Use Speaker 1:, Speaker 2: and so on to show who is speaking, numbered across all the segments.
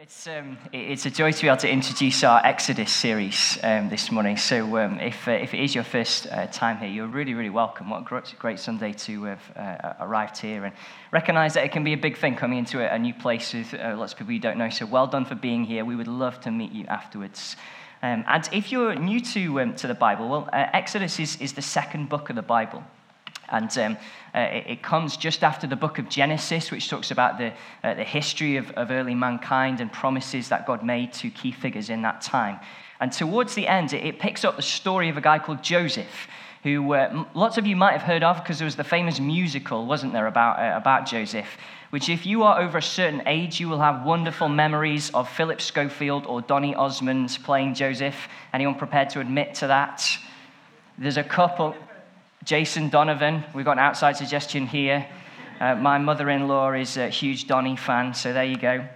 Speaker 1: It's, um, it's a joy to be able to introduce our Exodus series um, this morning. So, um, if, uh, if it is your first uh, time here, you're really, really welcome. What a great, Sunday to have uh, arrived here and recognize that it can be a big thing coming into a, a new place with uh, lots of people you don't know. So, well done for being here. We would love to meet you afterwards. Um, and if you're new to, um, to the Bible, well, uh, Exodus is, is the second book of the Bible. And um, uh, it, comes just after the book of Genesis, which talks about the, uh, the history of, of early mankind and promises that God made to key figures in that time. And towards the end, it, it picks up the story of a guy called Joseph, who uh, lots of you might have heard of because there was the famous musical, wasn't there, about, uh, about Joseph, which, if you are over a certain age, you will have wonderful memories of Philip Schofield or Donny Osmond playing Joseph. Anyone prepared to admit to that? There's a couple. Jason Donovan, we've got an outside suggestion here. Uh, my mother in law is a huge Donny fan, so there you go.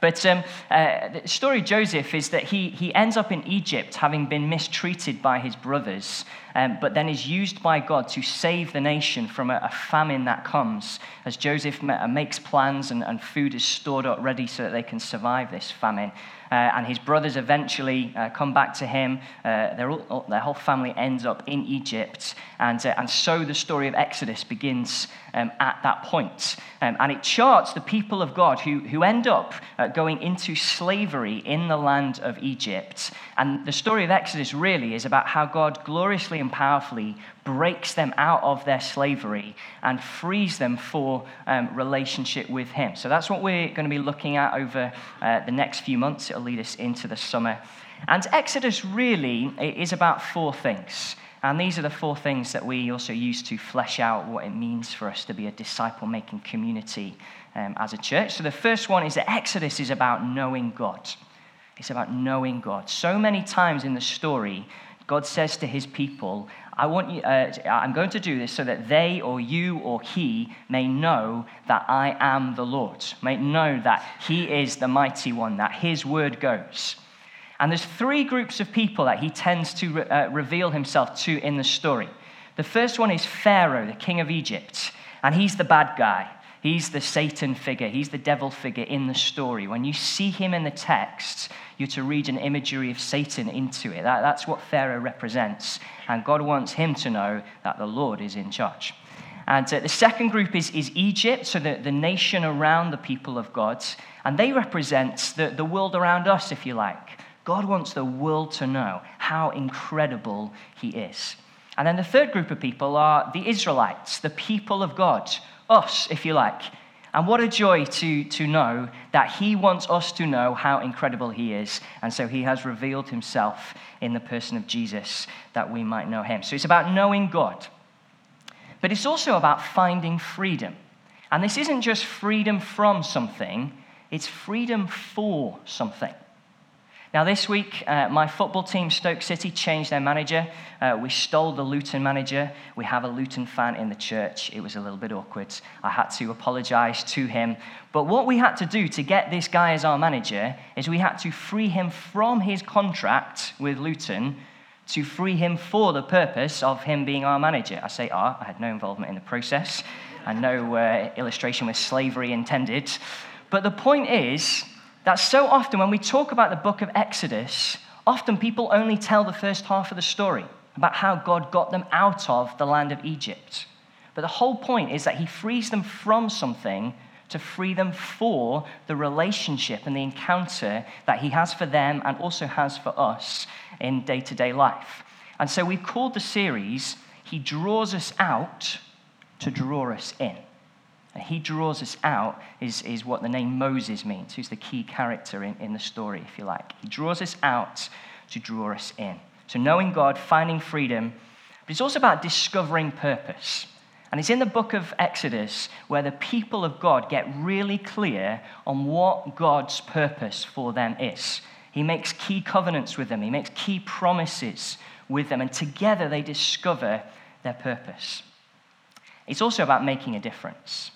Speaker 1: But um, uh, the story of Joseph is that he, he ends up in Egypt having been mistreated by his brothers, um, but then is used by God to save the nation from a, a famine that comes as Joseph ma- makes plans and, and food is stored up ready so that they can survive this famine. Uh, and his brothers eventually uh, come back to him. Uh, all, their whole family ends up in Egypt. And, uh, and so the story of Exodus begins um, at that point. Um, and it charts the people of God who, who end up uh, going into slavery in the land of Egypt. And the story of Exodus really is about how God gloriously and powerfully breaks them out of their slavery and frees them for um, relationship with Him. So that's what we're going to be looking at over uh, the next few months. It'll lead us into the summer. And Exodus really is about four things. And these are the four things that we also use to flesh out what it means for us to be a disciple making community um, as a church. So the first one is that Exodus is about knowing God. It's about knowing God. So many times in the story, God says to his people, I want you, uh, I'm going to do this so that they or you or he may know that I am the Lord, may know that he is the mighty one, that his word goes. And there's three groups of people that he tends to re- uh, reveal himself to in the story. The first one is Pharaoh, the king of Egypt, and he's the bad guy. He's the Satan figure, he's the devil figure in the story. When you see him in the text, you're to read an imagery of Satan into it. That, that's what Pharaoh represents. And God wants him to know that the Lord is in charge. And uh, the second group is, is Egypt, so the, the nation around the people of God. And they represent the, the world around us, if you like. God wants the world to know how incredible he is. And then the third group of people are the Israelites, the people of God, us, if you like. And what a joy to, to know that He wants us to know how incredible He is. And so He has revealed Himself in the person of Jesus that we might know Him. So it's about knowing God, but it's also about finding freedom. And this isn't just freedom from something, it's freedom for something. Now, this week, uh, my football team, Stoke City, changed their manager. Uh, we stole the Luton manager. We have a Luton fan in the church. It was a little bit awkward. I had to apologize to him. But what we had to do to get this guy as our manager is we had to free him from his contract with Luton to free him for the purpose of him being our manager. I say our, I had no involvement in the process and no uh, illustration with slavery intended. But the point is, that so often when we talk about the book of Exodus, often people only tell the first half of the story about how God got them out of the land of Egypt. But the whole point is that he frees them from something to free them for the relationship and the encounter that he has for them and also has for us in day to day life. And so we've called the series, He Draws Us Out to Draw Us In. And he draws us out, is, is what the name Moses means, who's the key character in, in the story, if you like. He draws us out to draw us in. So knowing God, finding freedom, but it's also about discovering purpose. And it's in the book of Exodus where the people of God get really clear on what God's purpose for them is. He makes key covenants with them, he makes key promises with them, and together they discover their purpose. It's also about making a difference.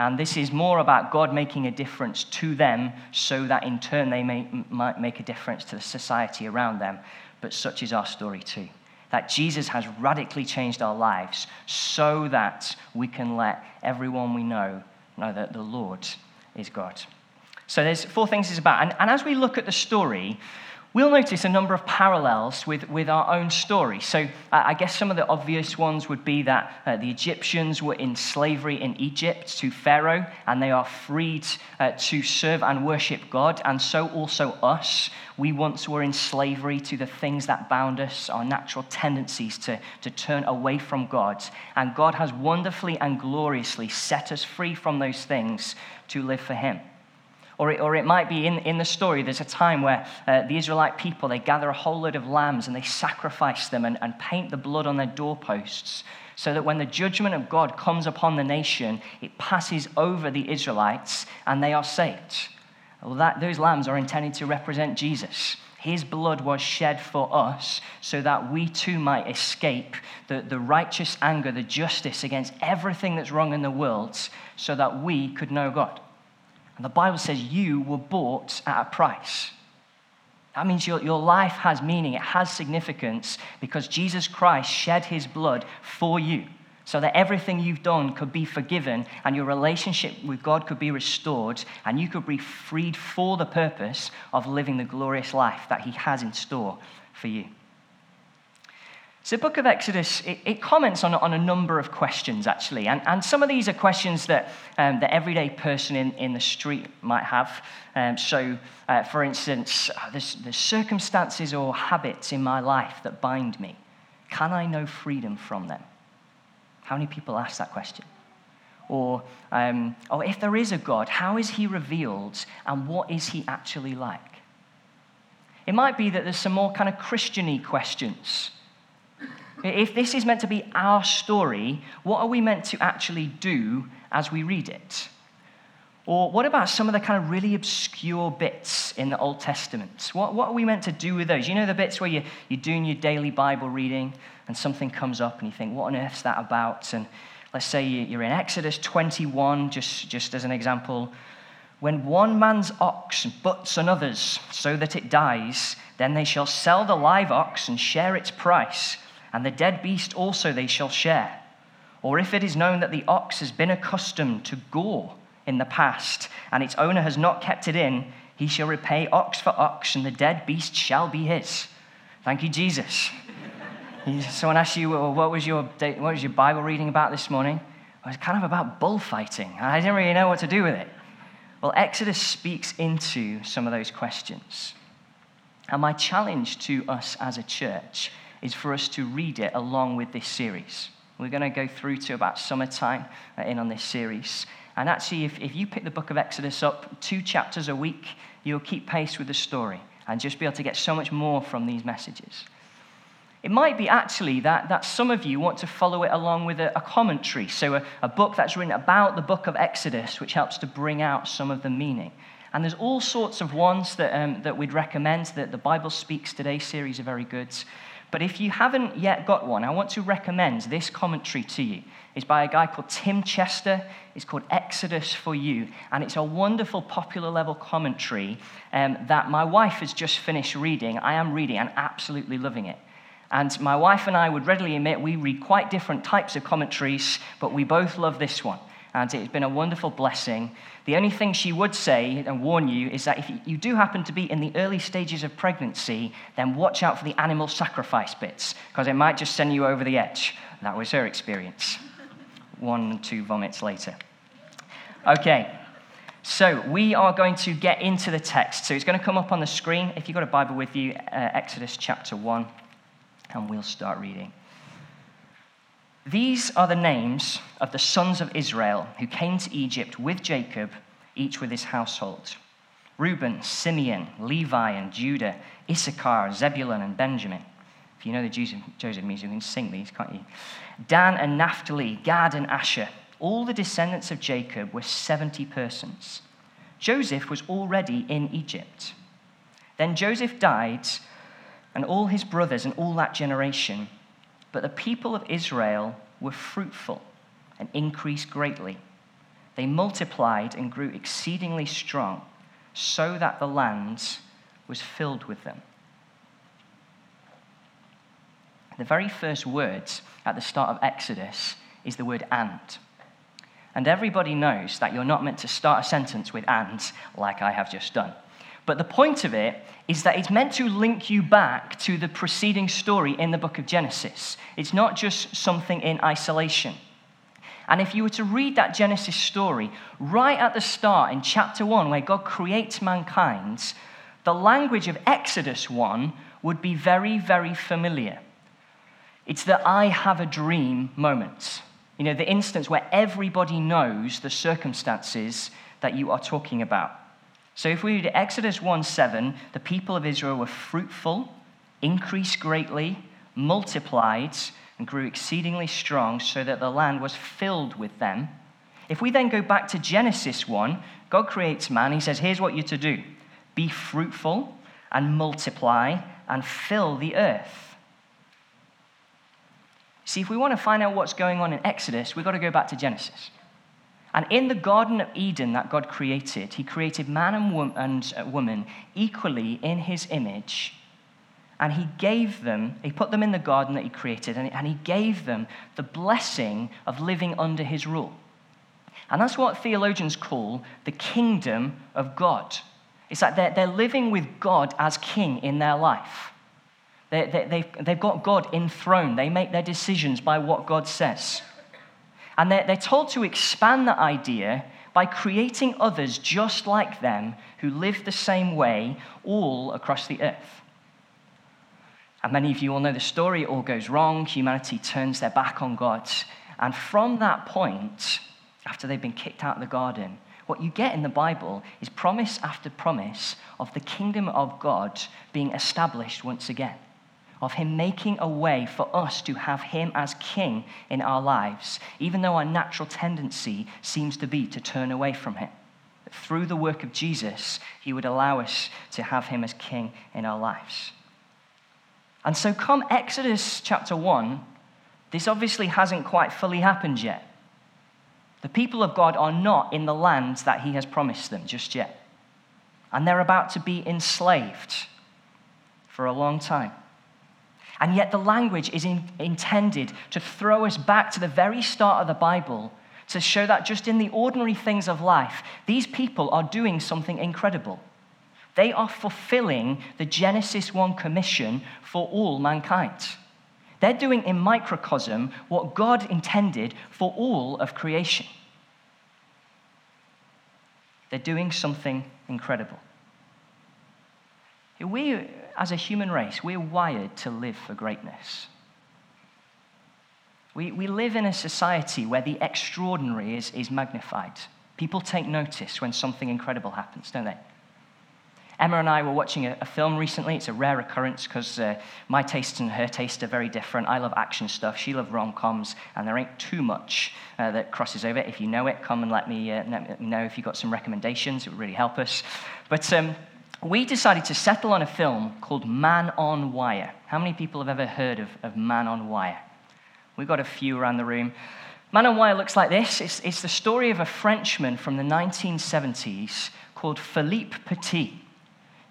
Speaker 1: And this is more about God making a difference to them so that in turn they may, might make a difference to the society around them. But such is our story too. That Jesus has radically changed our lives so that we can let everyone we know know that the Lord is God. So there's four things it's about. And, and as we look at the story, we'll notice a number of parallels with, with our own story. So, uh, I guess some of the obvious ones would be that uh, the Egyptians were in slavery in Egypt to Pharaoh, and they are freed uh, to serve and worship God. And so, also us. We once were in slavery to the things that bound us, our natural tendencies to, to turn away from God. And God has wonderfully and gloriously set us free from those things to live for Him. Or it, or it might be in, in the story, there's a time where uh, the Israelite people, they gather a whole load of lambs and they sacrifice them and, and paint the blood on their doorposts so that when the judgment of God comes upon the nation, it passes over the Israelites and they are saved. Well, that, those lambs are intended to represent Jesus. His blood was shed for us so that we too might escape the, the righteous anger, the justice against everything that's wrong in the world, so that we could know God. And the Bible says you were bought at a price. That means your, your life has meaning, it has significance because Jesus Christ shed his blood for you so that everything you've done could be forgiven and your relationship with God could be restored and you could be freed for the purpose of living the glorious life that he has in store for you. So, the book of Exodus, it, it comments on, on a number of questions, actually. And, and some of these are questions that um, the everyday person in, in the street might have. Um, so, uh, for instance, uh, there's, there's circumstances or habits in my life that bind me. Can I know freedom from them? How many people ask that question? Or, um, oh, if there is a God, how is he revealed and what is he actually like? It might be that there's some more kind of Christiany questions. If this is meant to be our story, what are we meant to actually do as we read it? Or what about some of the kind of really obscure bits in the Old Testament? What, what are we meant to do with those? You know the bits where you, you're doing your daily Bible reading and something comes up and you think, what on earth's that about? And let's say you're in Exodus 21, just, just as an example. When one man's ox butts another's so that it dies, then they shall sell the live ox and share its price and the dead beast also they shall share. Or if it is known that the ox has been accustomed to gore in the past, and its owner has not kept it in, he shall repay ox for ox, and the dead beast shall be his. Thank you, Jesus. Someone asked you, well, what, was your, what was your Bible reading about this morning? It was kind of about bullfighting. I didn't really know what to do with it. Well, Exodus speaks into some of those questions. And my challenge to us as a church is for us to read it along with this series. We're going to go through to about summertime uh, in on this series. And actually, if, if you pick the book of Exodus up two chapters a week, you'll keep pace with the story and just be able to get so much more from these messages. It might be actually that, that some of you want to follow it along with a, a commentary, so a, a book that's written about the book of Exodus, which helps to bring out some of the meaning. And there's all sorts of ones that, um, that we'd recommend that the Bible Speaks Today series are very good. But if you haven't yet got one, I want to recommend this commentary to you. It's by a guy called Tim Chester. It's called Exodus for You. And it's a wonderful popular level commentary um, that my wife has just finished reading. I am reading and absolutely loving it. And my wife and I would readily admit we read quite different types of commentaries, but we both love this one and it's been a wonderful blessing. The only thing she would say and warn you is that if you do happen to be in the early stages of pregnancy, then watch out for the animal sacrifice bits, because it might just send you over the edge. That was her experience. One, two vomits later. Okay, so we are going to get into the text. So it's going to come up on the screen. If you've got a Bible with you, uh, Exodus chapter 1, and we'll start reading. These are the names of the sons of Israel who came to Egypt with Jacob, each with his household Reuben, Simeon, Levi, and Judah, Issachar, Zebulun, and Benjamin. If you know the Joseph music, you can sing these, can't you? Dan and Naphtali, Gad and Asher. All the descendants of Jacob were 70 persons. Joseph was already in Egypt. Then Joseph died, and all his brothers and all that generation but the people of Israel were fruitful and increased greatly. They multiplied and grew exceedingly strong, so that the land was filled with them. The very first words at the start of Exodus is the word and. And everybody knows that you're not meant to start a sentence with and, like I have just done. But the point of it is that it's meant to link you back to the preceding story in the book of Genesis. It's not just something in isolation. And if you were to read that Genesis story right at the start in chapter 1, where God creates mankind, the language of Exodus 1 would be very, very familiar. It's the I have a dream moment. You know, the instance where everybody knows the circumstances that you are talking about. So if we read Exodus 1 7, the people of Israel were fruitful, increased greatly, multiplied, and grew exceedingly strong, so that the land was filled with them. If we then go back to Genesis 1, God creates man. He says, Here's what you're to do be fruitful and multiply and fill the earth. See, if we want to find out what's going on in Exodus, we've got to go back to Genesis. And in the Garden of Eden that God created, He created man and uh, woman equally in His image and he gave them, he put them in the garden that he created, and, and he gave them the blessing of living under his rule. And that's what theologians call the kingdom of God. It's like they're, they're living with God as king in their life. They, they, they've, they've got God enthroned. They make their decisions by what God says. And they're, they're told to expand that idea by creating others just like them who live the same way all across the earth. And many of you all know the story. It all goes wrong. Humanity turns their back on God. And from that point, after they've been kicked out of the garden, what you get in the Bible is promise after promise of the kingdom of God being established once again, of Him making a way for us to have Him as King in our lives, even though our natural tendency seems to be to turn away from Him. through the work of Jesus, He would allow us to have Him as King in our lives. And so, come Exodus chapter 1, this obviously hasn't quite fully happened yet. The people of God are not in the land that He has promised them just yet. And they're about to be enslaved for a long time. And yet, the language is in, intended to throw us back to the very start of the Bible to show that just in the ordinary things of life, these people are doing something incredible. They are fulfilling the Genesis 1 commission for all mankind. They're doing in microcosm what God intended for all of creation. They're doing something incredible. We, as a human race, we're wired to live for greatness. We, we live in a society where the extraordinary is, is magnified. People take notice when something incredible happens, don't they? Emma and I were watching a, a film recently. It's a rare occurrence because uh, my taste and her taste are very different. I love action stuff. She loves rom coms, and there ain't too much uh, that crosses over. If you know it, come and let me, uh, let me know if you've got some recommendations. It would really help us. But um, we decided to settle on a film called Man on Wire. How many people have ever heard of, of Man on Wire? We've got a few around the room. Man on Wire looks like this it's, it's the story of a Frenchman from the 1970s called Philippe Petit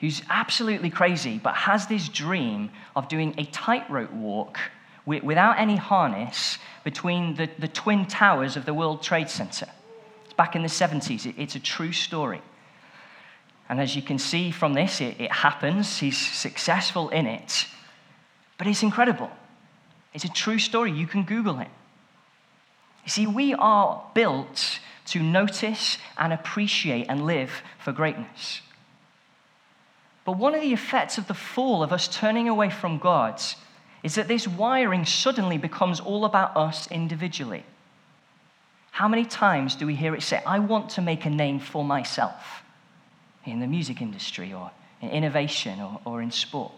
Speaker 1: who's absolutely crazy but has this dream of doing a tightrope walk without any harness between the, the twin towers of the World Trade Center. It's back in the 70s. it's a true story. And as you can see from this, it, it happens. He's successful in it. But it's incredible. It's a true story. You can Google it. You see, we are built to notice and appreciate and live for greatness. But one of the effects of the fall, of us turning away from God, is that this wiring suddenly becomes all about us individually. How many times do we hear it say, I want to make a name for myself in the music industry or in innovation or, or in sport?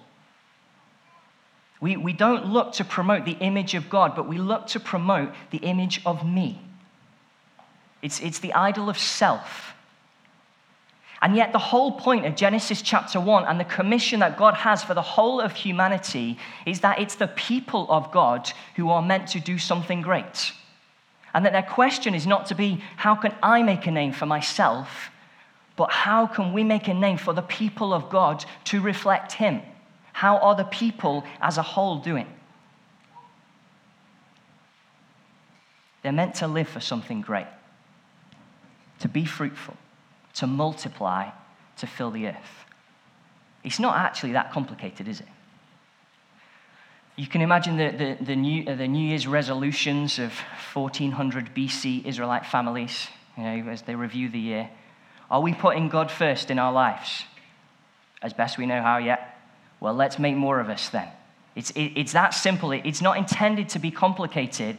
Speaker 1: We, we don't look to promote the image of God, but we look to promote the image of me. It's, it's the idol of self. And yet, the whole point of Genesis chapter 1 and the commission that God has for the whole of humanity is that it's the people of God who are meant to do something great. And that their question is not to be, how can I make a name for myself? But how can we make a name for the people of God to reflect Him? How are the people as a whole doing? They're meant to live for something great. to be fruitful, to multiply, to fill the earth. It's not actually that complicated, is it? You can imagine the, the, the, New, uh, the New Year's resolutions of 1400 BC Israelite families, you know, as they review the year. Are we putting God first in our lives? As best we know how yet? Well, let's make more of us then. It's, it, it's that simple. It's not intended to be complicated,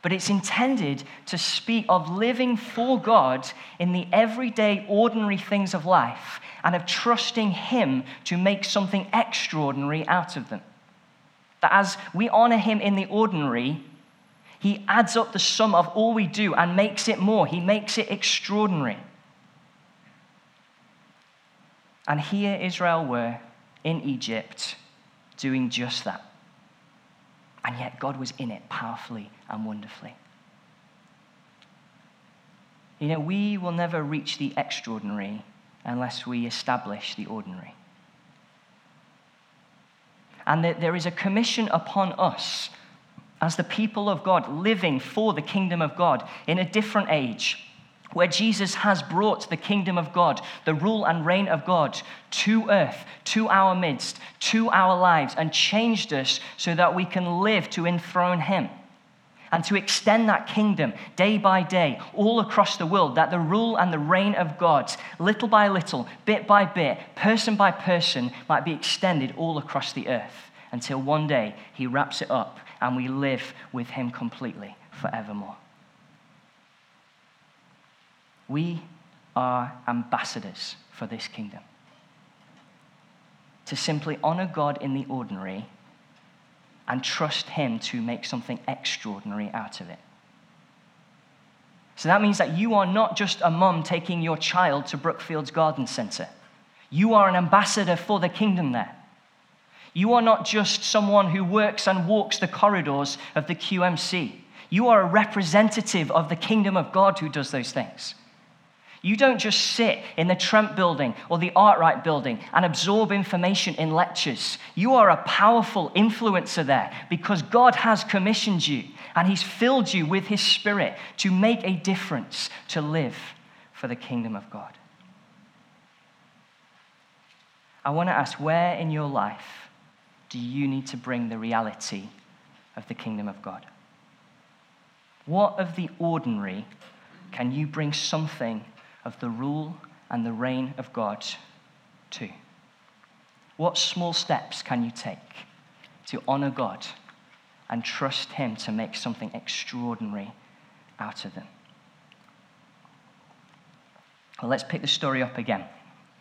Speaker 1: but it's intended to speak of living for God in the everyday, ordinary things of life and of trusting Him to make something extraordinary out of them. That as we honor Him in the ordinary, He adds up the sum of all we do and makes it more. He makes it extraordinary. And here Israel were in Egypt doing just that. And yet God was in it powerfully and wonderfully. You know, we will never reach the extraordinary unless we establish the ordinary. And that there is a commission upon us as the people of God living for the kingdom of God in a different age where Jesus has brought the kingdom of God, the rule and reign of God to earth, to our midst, to our lives, and changed us so that we can live to enthrone Him and to extend that kingdom day by day all across the world, that the rule and the reign of God, little by little, bit by bit, person by person, might be extended all across the earth until one day He wraps it up and we live with Him completely forevermore. We are ambassadors for this kingdom. To simply honor God in the ordinary and trust Him to make something extraordinary out of it. So that means that you are not just a mum taking your child to Brookfields Garden Centre. You are an ambassador for the kingdom there. You are not just someone who works and walks the corridors of the QMC. You are a representative of the kingdom of God who does those things. You don't just sit in the Trent building or the Arkwright building and absorb information in lectures. You are a powerful influencer there because God has commissioned you and He's filled you with His Spirit to make a difference, to live for the kingdom of God. I want to ask where in your life do you need to bring the reality of the kingdom of God? What of the ordinary can you bring something of the rule and the reign of God too? What small steps can you take to honor God and trust Him to make something extraordinary out of them? Well, let's pick the story up again.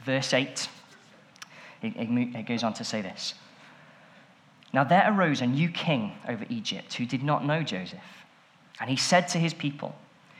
Speaker 1: Verse 8, it, goes on to say this. Now there arose a new king over Egypt who did not know Joseph. And he said to his people,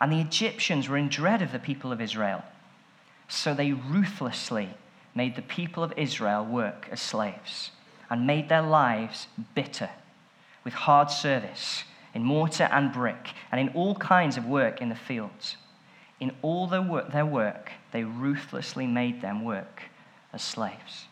Speaker 1: And the Egyptians were in dread of the people of Israel. So they ruthlessly made the people of Israel work as slaves and made their lives bitter with hard service in mortar and brick and in all kinds of work in the fields. In all their work, their work they ruthlessly made them work as slaves.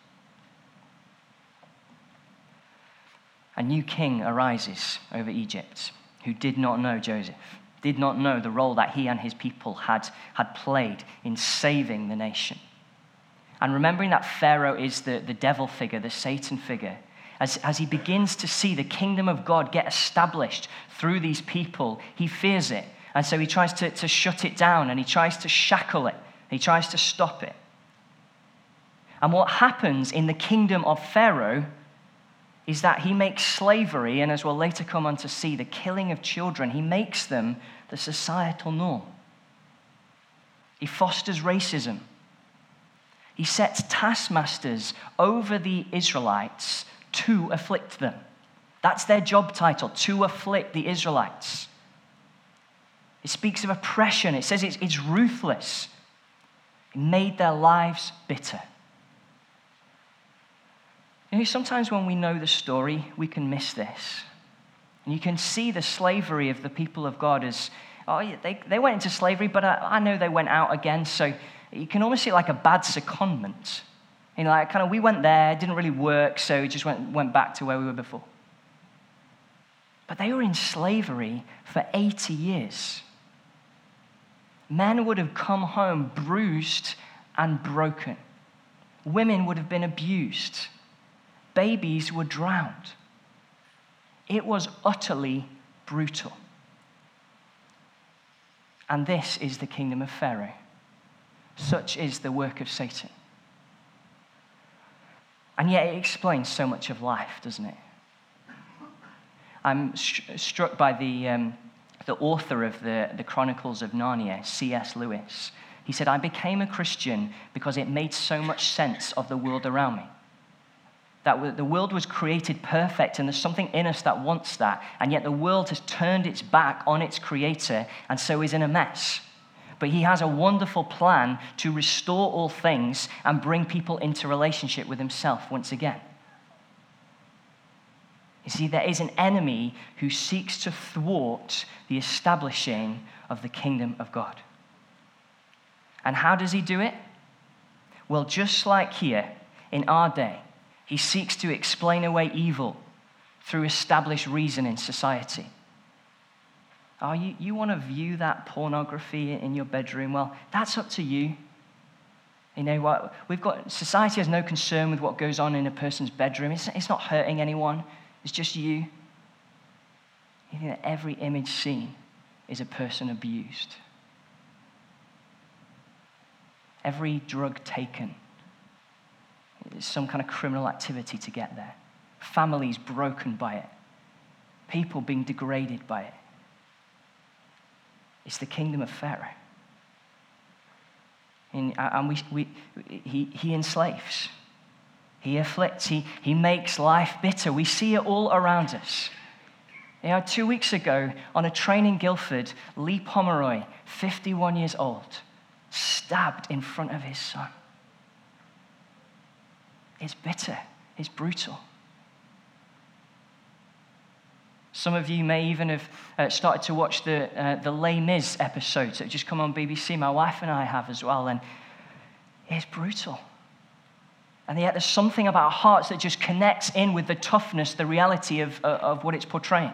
Speaker 1: A new king arises over Egypt who did not know Joseph did not know the role that he and his people had, had played in saving the nation. And remembering that Pharaoh is the, the devil figure, the Satan figure, as, as he begins to see the kingdom of God get established through these people, he fears it. And so he tries to, to shut it down and he tries to shackle it, he tries to stop it. And what happens in the kingdom of Pharaoh is that he makes slavery, and as we'll later come on to see, the killing of children, he makes them the societal norm. He fosters racism. He sets taskmasters over the Israelites to afflict them. That's their job title, to afflict the Israelites. It speaks of oppression, it says it's, it's ruthless. It made their lives bitter. You know, sometimes when we know the story, we can miss this. And you can see the slavery of the people of God as, oh, they, they went into slavery, but I, I know they went out again. So you can almost see like a bad secondment. You know, like kind of we went there, didn't really work, so we just went, went back to where we were before. But they were in slavery for 80 years. Men would have come home bruised and broken. Women would have been abused. Babies were drowned. It was utterly brutal. And this is the kingdom of Pharaoh. Such is the work of Satan. And yet it explains so much of life, doesn't it? I'm st- struck by the, um, the author of the, the Chronicles of Narnia, C.S. Lewis. He said, I became a Christian because it made so much sense of the world around me. That the world was created perfect, and there's something in us that wants that, and yet the world has turned its back on its creator and so is in a mess. But he has a wonderful plan to restore all things and bring people into relationship with himself once again. You see, there is an enemy who seeks to thwart the establishing of the kingdom of God. And how does he do it? Well, just like here in our day, he seeks to explain away evil through established reason in society. Oh, you, you want to view that pornography in your bedroom? Well, that's up to you. You know what? We've got society has no concern with what goes on in a person's bedroom. It's, it's not hurting anyone. It's just you. You think that every image seen is a person abused. Every drug taken some kind of criminal activity to get there. Families broken by it. People being degraded by it. It's the kingdom of Pharaoh. And, uh, and we, we, he, he enslaves. He afflicts, he, he makes life bitter. We see it all around us. You know, two weeks ago on a train in Guildford, Lee Pomeroy, 51 years old, stabbed in front of his son. It's bitter, it's brutal. Some of you may even have uh, started to watch the, uh, the Les Mis episodes that just come on BBC. My wife and I have as well, and it's brutal. And yet, there's something about hearts that just connects in with the toughness, the reality of, uh, of what it's portraying.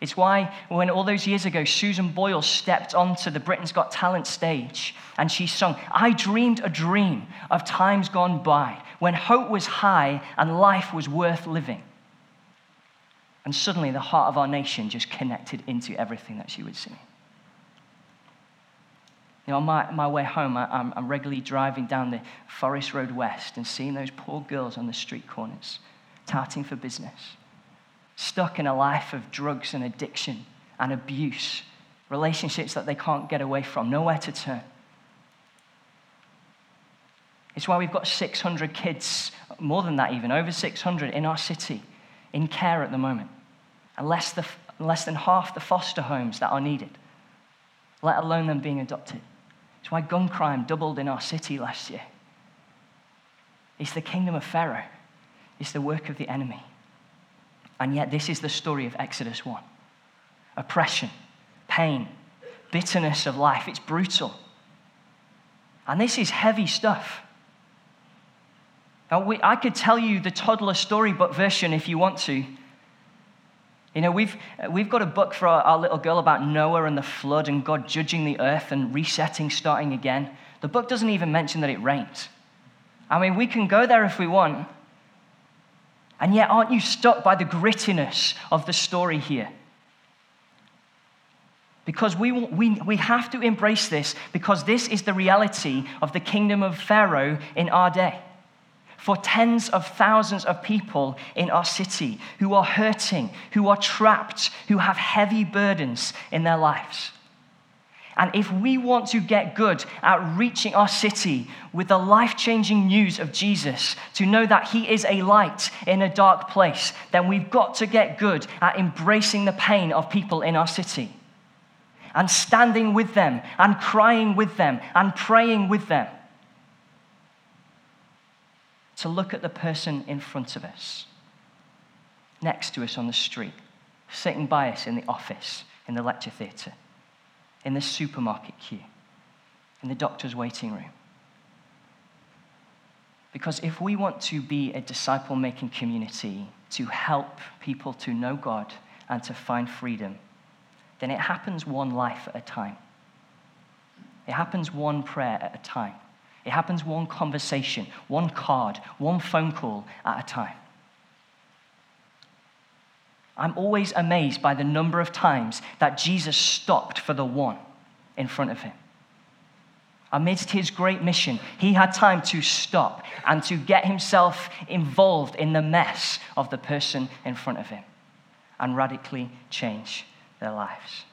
Speaker 1: It's why, when all those years ago, Susan Boyle stepped onto the Britain's Got Talent stage and she sung, I dreamed a dream of times gone by when hope was high and life was worth living. And suddenly, the heart of our nation just connected into everything that she was singing. You know, on my, my way home, I, I'm, I'm regularly driving down the Forest Road West and seeing those poor girls on the street corners, touting for business, stuck in a life of drugs and addiction and abuse, relationships that they can't get away from, nowhere to turn. It's why we've got 600 kids, more than that even, over 600 in our city in care at the moment, and less, the, less than half the foster homes that are needed, let alone them being adopted. It's why gun crime doubled in our city last year. It's the kingdom of Pharaoh, it's the work of the enemy. And yet, this is the story of Exodus 1 oppression, pain, bitterness of life. It's brutal. And this is heavy stuff. Now, we, I could tell you the toddler storybook version if you want to. You know, we've, we've got a book for our, our, little girl about Noah and the flood and God judging the earth and resetting, starting again. The book doesn't even mention that it rained. I mean, we can go there if we want. And yet, aren't you struck by the grittiness of the story here? Because we, we, we have to embrace this because this is the reality of the kingdom of Pharaoh in our day for tens of thousands of people in our city who are hurting, who are trapped, who have heavy burdens in their lives. And if we want to get good at reaching our city with the life changing news of Jesus, to know that He is a light in a dark place, then we've got to get good at embracing the pain of people in our city. and standing with them and crying with them and praying with them. To look at the person in front of us, next to us on the street, sitting by us in the office, in the lecture theatre, in the supermarket queue, in the doctor's waiting room. Because if we want to be a disciple making community to help people to know God and to find freedom, then it happens one life at a time. It happens one prayer at a time. It happens one conversation, one card, one phone call at a time. I'm always amazed by the number of times that Jesus stopped for the one in front of him. Amidst his great mission, he had time to stop and to get himself involved in the mess of the person in front of him and radically change their lives.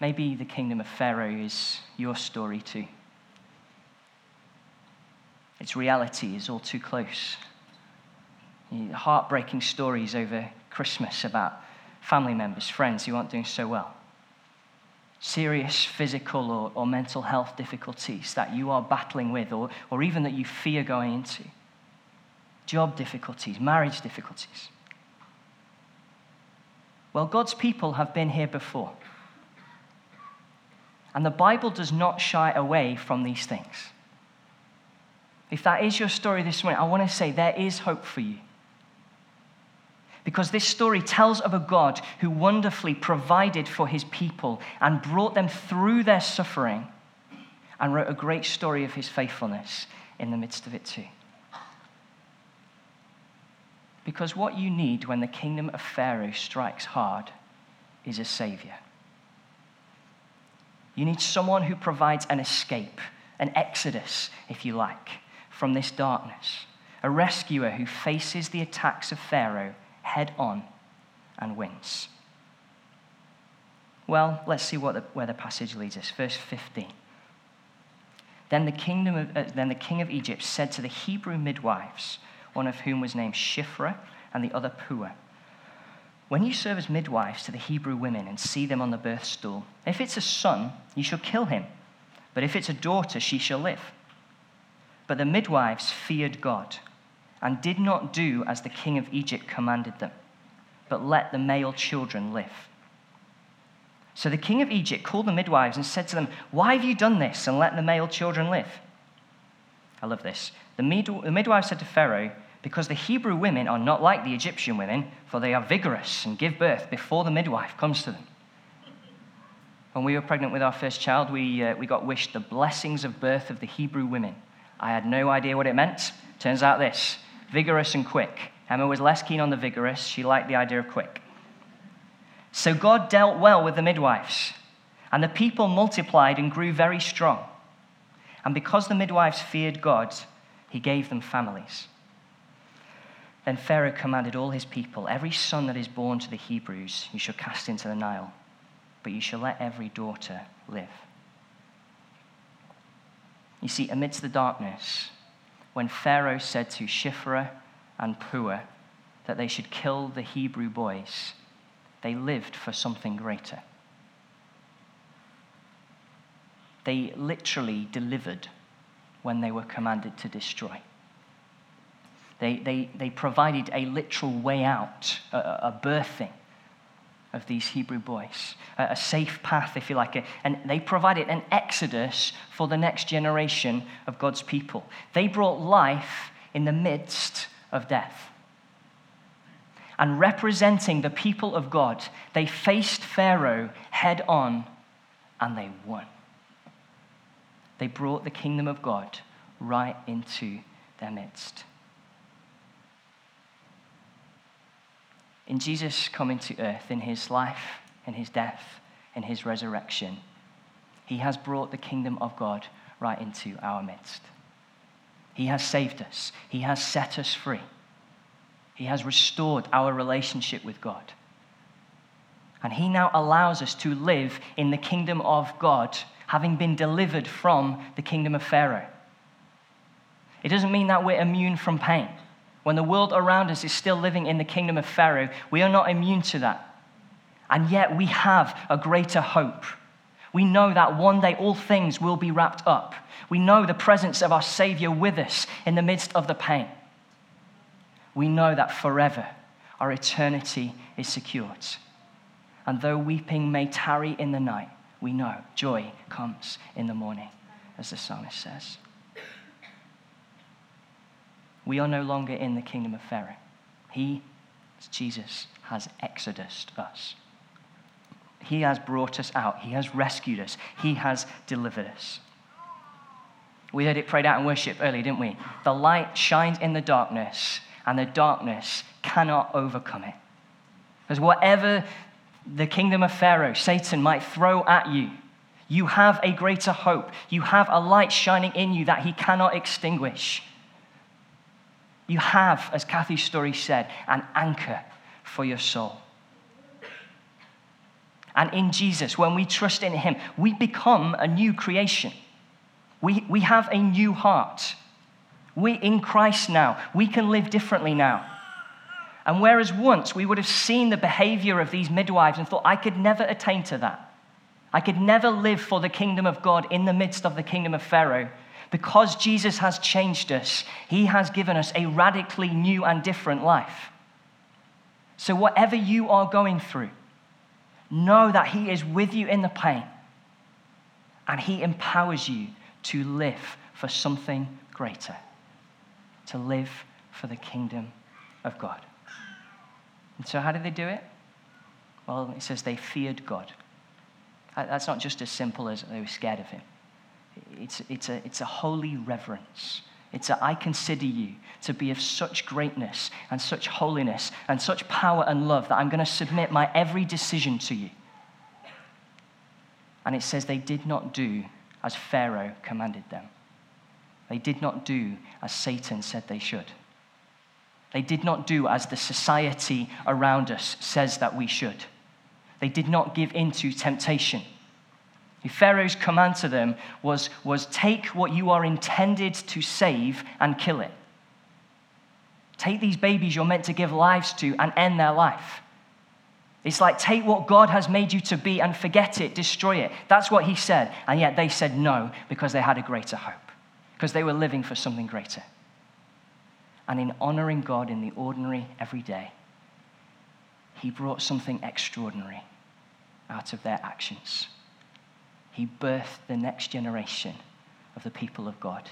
Speaker 1: Maybe the kingdom of Pharaoh is your story too. Its reality is all too close. Heartbreaking stories over Christmas about family members, friends who aren't doing so well serious physical or, or mental health difficulties that you are battling with, or, or even that you fear going into, job difficulties, marriage difficulties. Well, God's people have been here before. And the Bible does not shy away from these things. If that is your story this morning, I want to say there is hope for you. Because this story tells of a God who wonderfully provided for his people and brought them through their suffering and wrote a great story of his faithfulness in the midst of it too. Because what you need when the kingdom of Pharaoh strikes hard is a savior. You need someone who provides an escape, an exodus, if you like, from this darkness. A rescuer who faces the attacks of Pharaoh head on and wins. Well, let's see what the, where the passage leads us. Verse 15. Then the, kingdom of, uh, then the king of Egypt said to the Hebrew midwives, one of whom was named Shiphrah and the other Puah, When you serve as midwives to the Hebrew women and see them on the birth stool, if it's a son, you shall kill him. But if it's a daughter, she shall live. But the midwives feared God and did not do as the king of Egypt commanded them, but let the male children live. So the king of Egypt called the midwives and said to them, Why have you done this and let the male children live? I love this. The, the midwife said to Pharaoh, Because the Hebrew women are not like the Egyptian women, for they are vigorous and give birth before the midwife comes to them. When we were pregnant with our first child, we, uh, we got wished the blessings of birth of the Hebrew women. I had no idea what it meant. Turns out this vigorous and quick. Emma was less keen on the vigorous, she liked the idea of quick. So God dealt well with the midwives, and the people multiplied and grew very strong. And because the midwives feared God, he gave them families. Then Pharaoh commanded all his people Every son that is born to the Hebrews you shall cast into the Nile, but you shall let every daughter live. You see, amidst the darkness, when Pharaoh said to Shiphrah and Puah that they should kill the Hebrew boys, they lived for something greater. They literally delivered when they were commanded to destroy. They, they, they provided a literal way out, a, a birthing of these Hebrew boys, a, safe path, if you like. And they provided an exodus for the next generation of God's people. They brought life in the midst of death. And representing the people of God, they faced Pharaoh head on and they won. They brought the kingdom of God right into their midst. In Jesus coming to earth, in his life, in his death, in his resurrection, he has brought the kingdom of God right into our midst. He has saved us, he has set us free, he has restored our relationship with God. And he now allows us to live in the kingdom of God, having been delivered from the kingdom of Pharaoh. It doesn't mean that we're immune from pain. When the world around us is still living in the kingdom of Pharaoh, we are not immune to that. And yet we have a greater hope. We know that one day all things will be wrapped up. We know the presence of our Savior with us in the midst of the pain. We know that forever our eternity is secured. And though weeping may tarry in the night, we know joy comes in the morning, as the psalmist says. We are no longer in the kingdom of Pharaoh. He, Jesus, has exodused us. He has brought us out. He has rescued us. He has delivered us. We heard it prayed out in worship earlier, didn't we? The light shines in the darkness, and the darkness cannot overcome it. Because whatever the kingdom of Pharaoh, Satan, might throw at you, you have a greater hope. You have a light shining in you that he cannot extinguish. You have, as Kathy's story said, an anchor for your soul. And in Jesus, when we trust in him, we become a new creation. We, we have a new heart. We're in Christ now. We can live differently now. And whereas once we would have seen the behavior of these midwives and thought, I could never attain to that. I could never live for the kingdom of God in the midst of the kingdom of Pharaoh. Because Jesus has changed us, he has given us a radically new and different life. So, whatever you are going through, know that he is with you in the pain and he empowers you to live for something greater, to live for the kingdom of God. And so, how did they do it? Well, it says they feared God. That's not just as simple as they were scared of him. It's, it's, a, it's a holy reverence. It's a, I consider you to be of such greatness and such holiness and such power and love that I'm going to submit my every decision to you. And it says they did not do as Pharaoh commanded them. They did not do as Satan said they should. They did not do as the society around us says that we should. They did not give in to temptation. Pharaoh's command to them was, was take what you are intended to save and kill it. Take these babies you're meant to give lives to and end their life. It's like take what God has made you to be and forget it, destroy it. That's what he said. And yet they said no because they had a greater hope, because they were living for something greater and in honoring God in the ordinary, everyday, He brought something extraordinary out of their actions. He birthed the next generation of the people of God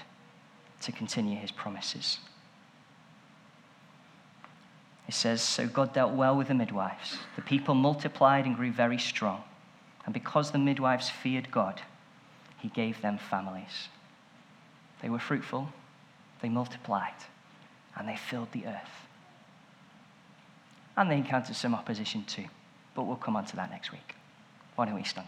Speaker 1: to continue His promises. It says, So God dealt well with the midwives. The people multiplied and grew very strong. And because the midwives feared God, He gave them families. They were fruitful, they multiplied and they filled the earth. And they encountered some opposition too. But we'll come on to that next week. Why don't we stand?